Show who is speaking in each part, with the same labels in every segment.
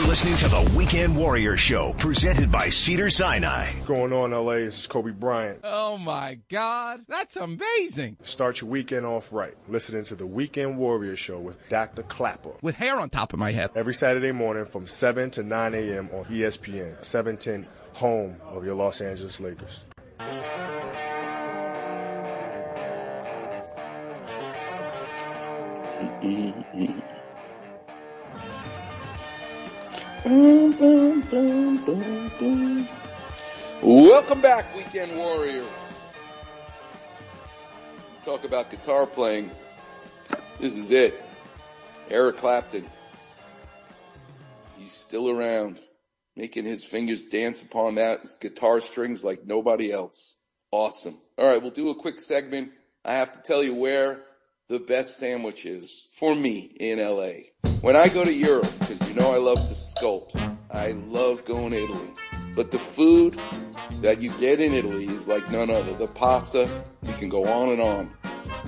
Speaker 1: You're listening to the Weekend Warrior Show, presented by Cedars-Sinai.
Speaker 2: What's going on, LA? This is Kobe Bryant.
Speaker 3: Oh my God, that's amazing.
Speaker 2: Start your weekend off right. Listening to the Weekend Warrior Show with Dr. Clapper.
Speaker 3: With hair on top of my head.
Speaker 2: Every Saturday morning from 7 to 9 a.m. on ESPN, 710, home of your Los Angeles Lakers.
Speaker 4: Welcome back, Weekend Warriors. Talk about guitar playing. This is it. Eric Clapton. He's still around, making his fingers dance upon that guitar strings like nobody else. Awesome. All right, we'll do a quick segment. I have to tell you where the best sandwich is for me in LA. When I go to Europe, you know I love to sculpt, I love going to Italy. But the food that you get in Italy is like none other. The pasta, we can go on and on.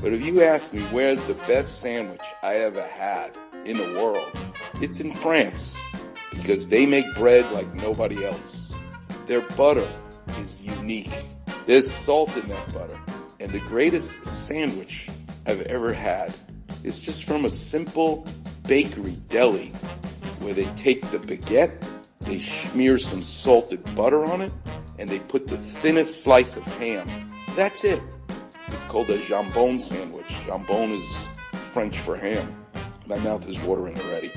Speaker 4: But if you ask me where's the best sandwich I ever had in the world, it's in France. Because they make bread like nobody else. Their butter is unique. There's salt in that butter. And the greatest sandwich I've ever had is just from a simple bakery deli where they take the baguette, they smear some salted butter on it, and they put the thinnest slice of ham. That's it. It's called a jambon sandwich. Jambon is French for ham. My mouth is watering already.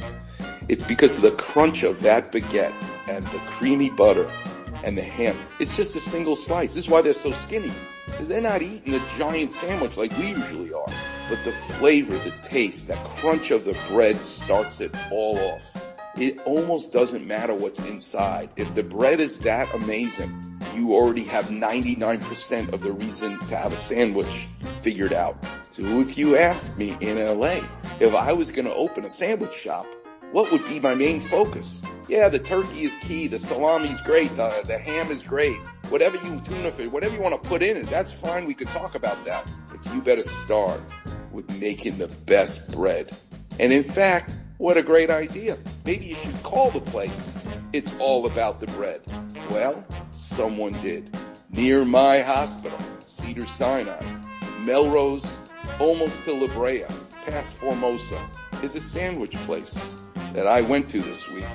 Speaker 4: It's because of the crunch of that baguette and the creamy butter and the ham. It's just a single slice. This is why they're so skinny. Because they're not eating a giant sandwich like we usually are. But the flavor, the taste, that crunch of the bread starts it all off. It almost doesn't matter what's inside. If the bread is that amazing, you already have 99% of the reason to have a sandwich figured out. So if you ask me in LA, if I was going to open a sandwich shop, what would be my main focus? Yeah, the turkey is key, the salami's great, the, the ham is great. Whatever you tuna fish, whatever you want to put in it, that's fine. We could talk about that. But you better start with making the best bread. And in fact, what a great idea. Maybe you should call the place. It's all about the bread. Well, someone did. Near my hospital, Cedars-Sinai, Melrose, almost to La Brea, past Formosa, is a sandwich place that I went to this week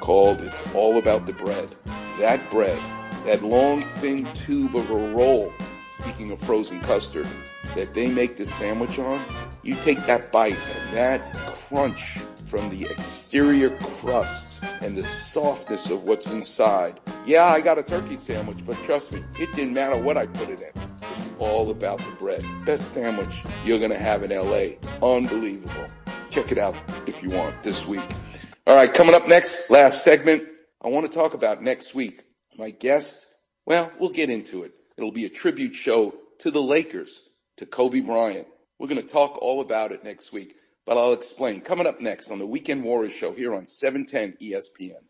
Speaker 4: called It's All About the Bread. That bread, that long thin tube of a roll, speaking of frozen custard, that they make the sandwich on, you take that bite and that crunch from the exterior crust and the softness of what's inside. Yeah, I got a turkey sandwich, but trust me, it didn't matter what I put it in. It's all about the bread. Best sandwich you're gonna have in LA. Unbelievable. Check it out if you want this week. All right, coming up next, last segment. I want to talk about next week. My guest, well, we'll get into it. It'll be a tribute show to the Lakers, to Kobe Bryant. We're going to talk all about it next week, but I'll explain. Coming up next on the Weekend Warriors show here on 710 ESPN.